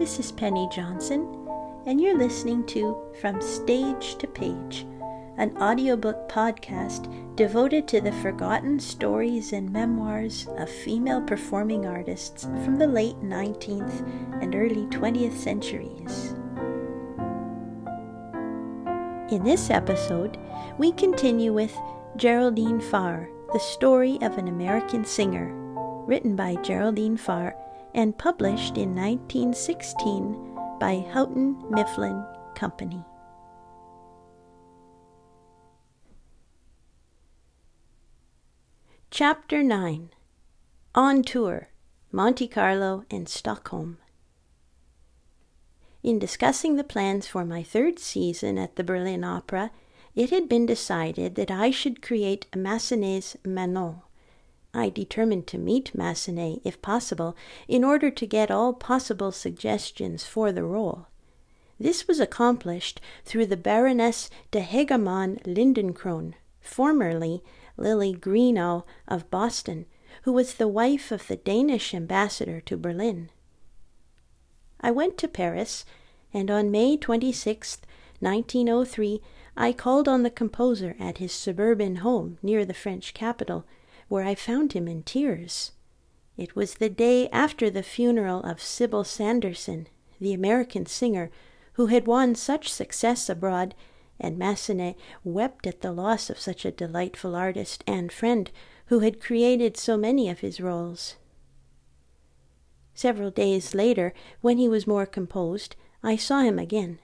This is Penny Johnson, and you're listening to From Stage to Page, an audiobook podcast devoted to the forgotten stories and memoirs of female performing artists from the late 19th and early 20th centuries. In this episode, we continue with Geraldine Farrar, the story of an American singer, written by Geraldine Farrar and published in 1916 by Houghton Mifflin Company. Chapter 9 On Tour Monte Carlo and Stockholm. In discussing the plans for my third season at the Berlin Opera, it had been decided that I should create Massenet's Manon I determined to meet Massenet, if possible, in order to get all possible suggestions for the role. This was accomplished through the Baroness de Hegermann Lindencrone, formerly Lily Greenough of Boston, who was the wife of the Danish ambassador to Berlin. I went to Paris, and on May 26, 1903, I called on the composer at his suburban home near the French capital where I found him in tears. It was the day after the funeral of Sybil Sanderson, the American singer who had won such success abroad, and Massenet wept at the loss of such a delightful artist and friend who had created so many of his roles. Several days later, when he was more composed, I saw him again.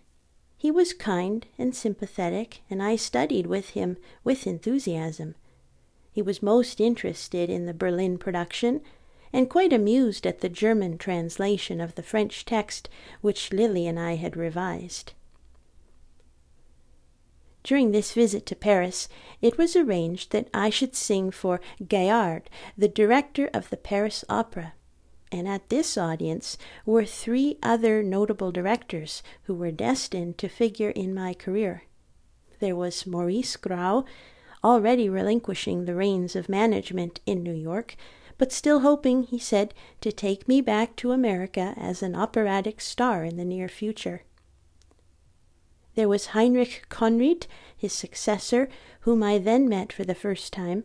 He was kind and sympathetic, and I studied with him with enthusiasm. He was most interested in the Berlin production, and quite amused at the German translation of the French text which Lily and I had revised. During this visit to Paris, it was arranged that I should sing for Gailhard, the director of the Paris Opera, and at this audience were three other notable directors who were destined to figure in my career. There was Maurice Grau, already relinquishing the reins of management in New York, but still hoping, he said, to take me back to America as an operatic star in the near future. There was Heinrich Conried, his successor, whom I then met for the first time,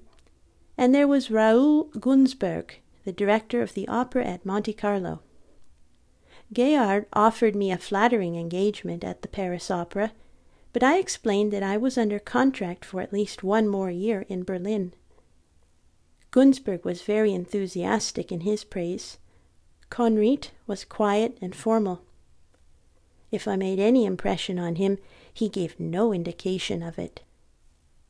and there was Raoul Gunsbourg, the director of the opera at Monte Carlo. Gailhard offered me a flattering engagement at the Paris Opera, but I explained that I was under contract for at least one more year in Berlin. Gunsbourg was very enthusiastic in his praise. Conried was quiet and formal. If I made any impression on him, he gave no indication of it.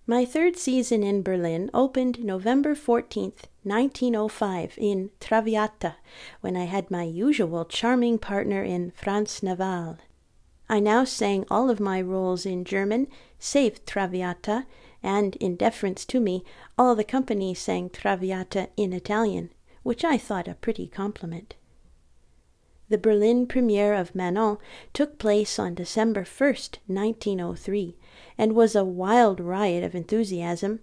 My third season in Berlin opened November 14th, 1905, in Traviata, when I had my usual charming partner in Franz Naval. I now sang all of my roles in German, save Traviata, and, in deference to me, all the company sang Traviata in Italian, which I thought a pretty compliment. The Berlin premiere of Manon took place on December 1st, 1903, and was a wild riot of enthusiasm.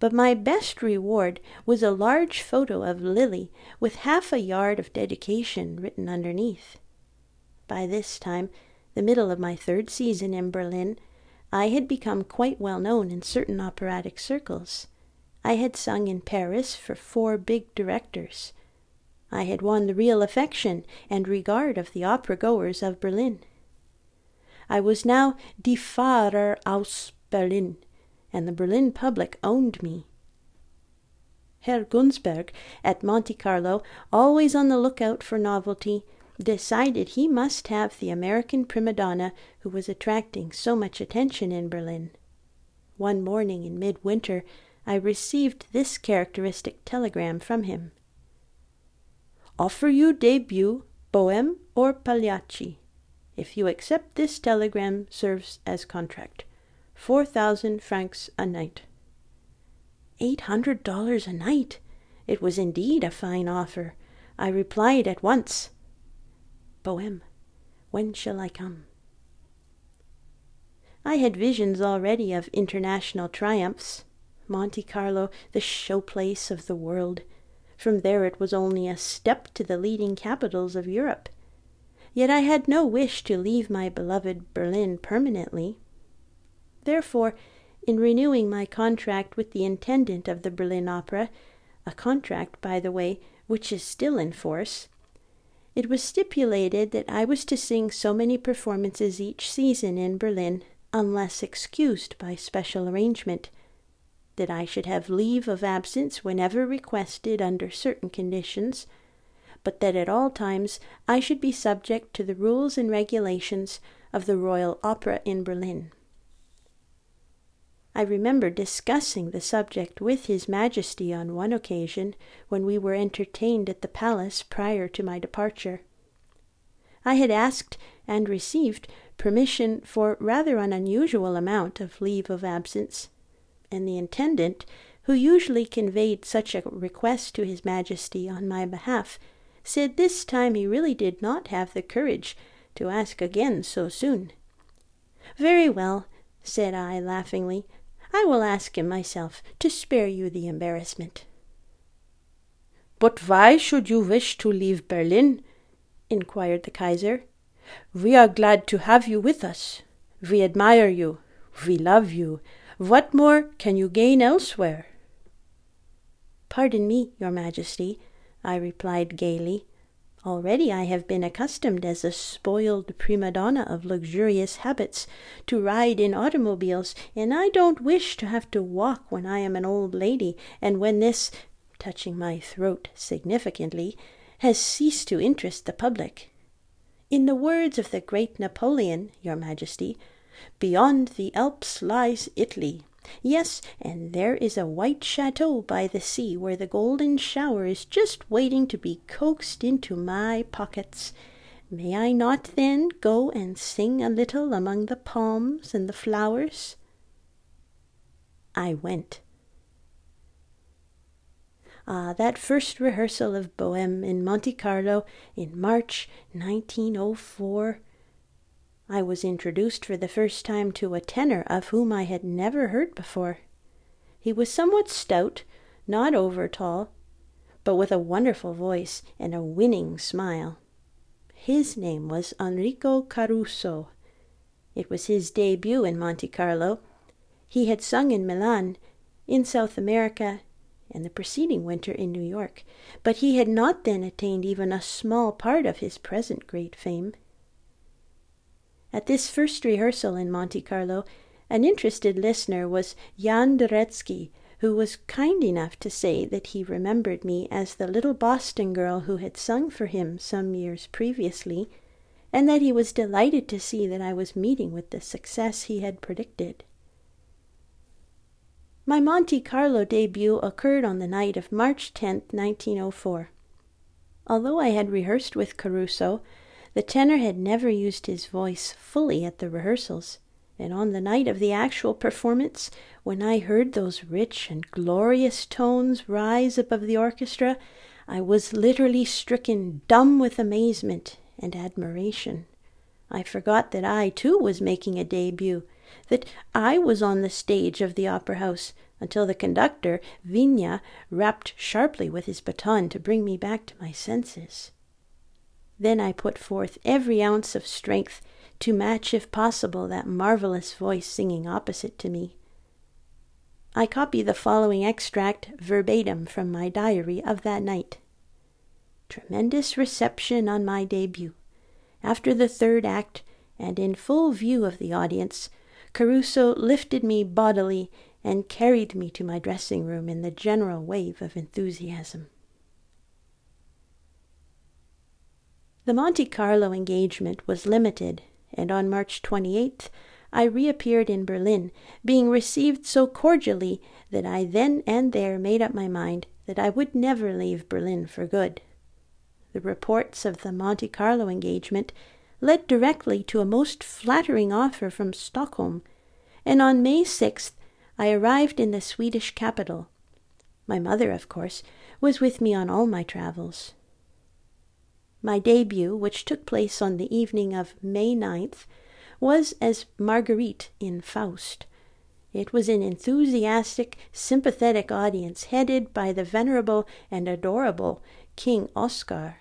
But my best reward was a large photo of Lily with half a yard of dedication written underneath. By this time, the middle of my third season in Berlin, I had become quite well known in certain operatic circles. I had sung in Paris for four big directors. I had won the real affection and regard of the opera goers of Berlin. I was now die Farrar aus Berlin, and the Berlin public owned me. Herr Gunsbourg, at Monte Carlo, always on the lookout for novelty, decided he must have the American prima donna who was attracting so much attention in Berlin. One morning in midwinter, I received this characteristic telegram from him Offer you debut, Bohème or Pagliacci. If you accept this telegram serves as contract. Four thousand francs a night. Eight hundred dollars a night! It was indeed a fine offer. I replied at once. Bohème, when shall I come? I had visions already of international triumphs. Monte Carlo, the showplace of the world. From there it was only a step to the leading capitals of Europe. yet I had no wish to leave my beloved Berlin permanently. Therefore, in renewing my contract with the intendant of the Berlin Opera, a contract, by the way, which is still in force, it was stipulated that I was to sing so many performances each season in Berlin, unless excused by special arrangement, that I should have leave of absence whenever requested under certain conditions, but that at all times I should be subject to the rules and regulations of the Royal Opera in Berlin. I remember discussing the subject with His Majesty on one occasion when we were entertained at the palace prior to my departure. I had asked and received permission for rather an unusual amount of leave of absence, and the intendant, who usually conveyed such a request to His Majesty on my behalf, said this time he really did not have the courage to ask again so soon. Very well, said I laughingly. I will ask him myself to spare you the embarrassment. But why should you wish to leave Berlin? inquired the Kaiser. We are glad to have you with us. We admire you. We love you. What more can you gain elsewhere? Pardon me, Your Majesty, I replied gaily. Already I have been accustomed as a spoiled prima donna of luxurious habits to ride in automobiles, and I don't wish to have to walk when I am an old lady, and when this, touching my throat significantly, has ceased to interest the public. In the words of the great Napoleon, Your Majesty, beyond the Alps lies Italy. Yes, and there is a white chateau by the sea where the golden shower is just waiting to be coaxed into my pockets. May I not then go and sing a little among the palms and the flowers? I went. Ah, that first rehearsal of Bohème in Monte Carlo in March 1904 I was introduced for the first time to a tenor of whom I had never heard before. He was somewhat stout, not over tall, but with a wonderful voice and a winning smile. His name was Enrico Caruso. It was his debut in Monte Carlo. He had sung in Milan, in South America, and the preceding winter in New York, but he had not then attained even a small part of his present great fame. At this first rehearsal in Monte Carlo, an interested listener was Jan de Reszke, who was kind enough to say that he remembered me as the little Boston girl who had sung for him some years previously, and that he was delighted to see that I was meeting with the success he had predicted. My Monte Carlo debut occurred on the night of March 10, 1904. Although I had rehearsed with Caruso, the tenor had never used his voice fully at the rehearsals, and on the night of the actual performance, when I heard those rich and glorious tones rise above the orchestra, I was literally stricken dumb with amazement and admiration. I forgot that I, too, was making a debut, that I was on the stage of the opera house, until the conductor, Vigna, rapped sharply with his baton to bring me back to my senses. Then I put forth every ounce of strength to match, if possible, that marvelous voice singing opposite to me. I copy the following extract verbatim from my diary of that night. Tremendous reception on my debut. After the third act, and in full view of the audience, Caruso lifted me bodily and carried me to my dressing room in the general wave of enthusiasm. The Monte Carlo engagement was limited, and on March 28th I reappeared in Berlin, being received so cordially that I then and there made up my mind that I would never leave Berlin for good. The reports of the Monte Carlo engagement led directly to a most flattering offer from Stockholm, and on May 6th I arrived in the Swedish capital. My mother, of course, was with me on all my travels. My debut, which took place on the evening of May 9th, was as Marguerite in Faust. It was an enthusiastic, sympathetic audience headed by the venerable and adorable King Oscar.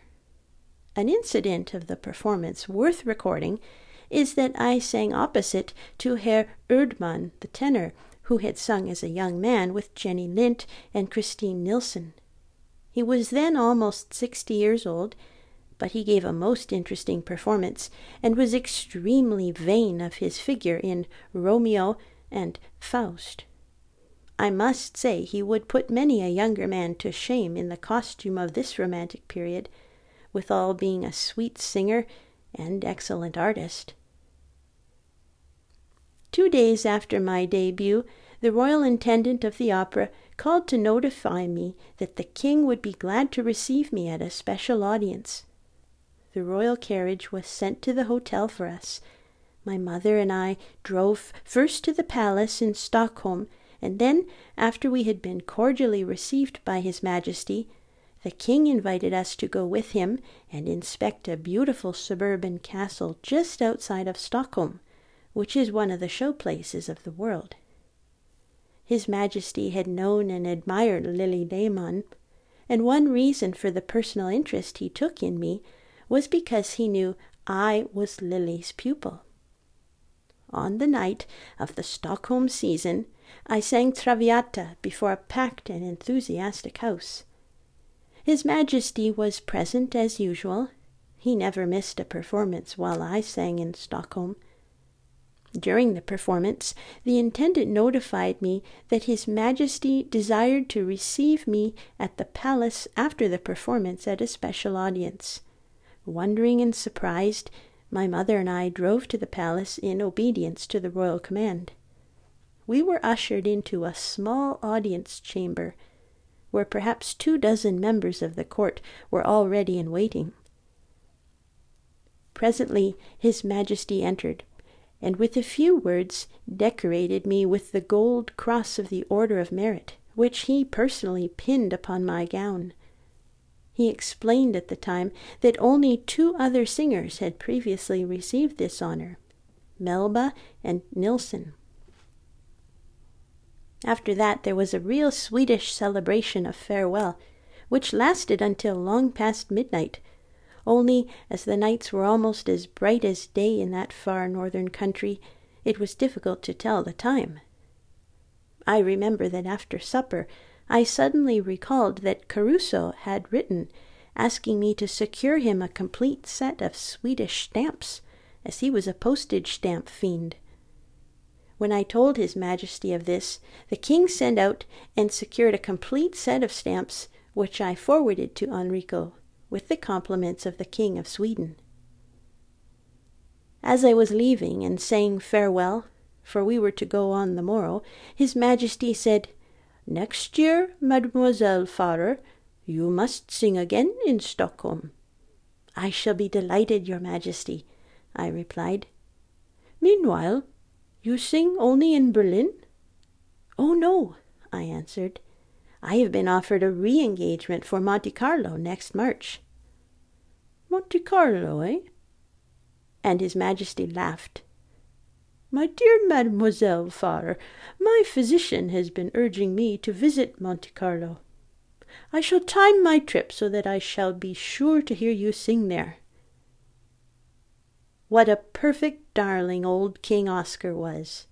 An incident of the performance worth recording is that I sang opposite to Herr Ödmann, the tenor, who had sung as a young man with Jenny Lind and Christine Nilsson. He was then almost sixty years old, but he gave a most interesting performance and was extremely vain of his figure in Romeo and Faust. I must say he would put many a younger man to shame in the costume of this romantic period, withal being a sweet singer and excellent artist. Two days after my debut, the royal intendant of the opera called to notify me that the king would be glad to receive me at a special audience. The royal carriage was sent to the hotel for us. My mother and I drove first to the palace in Stockholm, and then, after we had been cordially received by His Majesty, the king invited us to go with him and inspect a beautiful suburban castle just outside of Stockholm which is one of the show places of the world. His Majesty had known and admired Lili Lehmann, and one reason for the personal interest he took in me was because he knew I was Lily's pupil. On the night of the Stockholm season, I sang Traviata before a packed and enthusiastic house. His Majesty was present as usual. He never missed a performance while I sang in Stockholm during the performance, the intendant notified me that His Majesty desired to receive me at the palace after the performance at a special audience. Wondering and surprised, my mother and I drove to the palace in obedience to the royal command. We were ushered into a small audience chamber, where perhaps two dozen members of the court were already in waiting. Presently His Majesty entered and with a few words decorated me with the gold cross of the Order of Merit, which he personally pinned upon my gown. He explained at the time that only two other singers had previously received this honor Melba and Nilsson. After that, there was a real Swedish celebration of farewell, which lasted until long past midnight only, as the nights were almost as bright as day in that far northern country, it was difficult to tell the time. I remember that after supper I suddenly recalled that Caruso had written asking me to secure him a complete set of Swedish stamps, as he was a postage stamp fiend. When I told His Majesty of this, the king sent out and secured a complete set of stamps, which I forwarded to Enrico with the compliments of the King of Sweden. As I was leaving and saying farewell, for we were to go on the morrow, His Majesty said, Next year, Mademoiselle Farrar, you must sing again in Stockholm. I shall be delighted, Your Majesty, I replied. Meanwhile, you sing only in Berlin? Oh, no, I answered. I have been offered a re engagement for Monte Carlo next March. Monte Carlo, eh? And His Majesty laughed. My dear Mademoiselle Farrar, my physician has been urging me to visit Monte Carlo. I shall time my trip so that I shall be sure to hear you sing there. What a perfect darling old King Oscar was!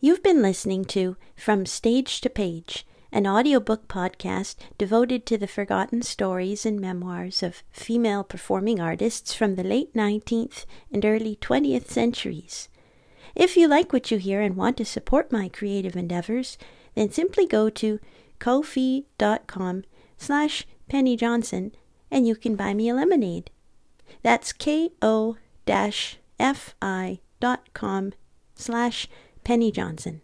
You've been listening to From Stage to Page, an audiobook podcast devoted to the forgotten stories and memoirs of female performing artists from the late 19th and early 20th centuries. If you like what you hear and want to support my creative endeavors, then simply go to ko-fi.com slash Penny Johnson and you can buy me a lemonade. That's ko-fi.com slash Penny Johnson.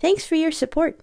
Thanks for your support.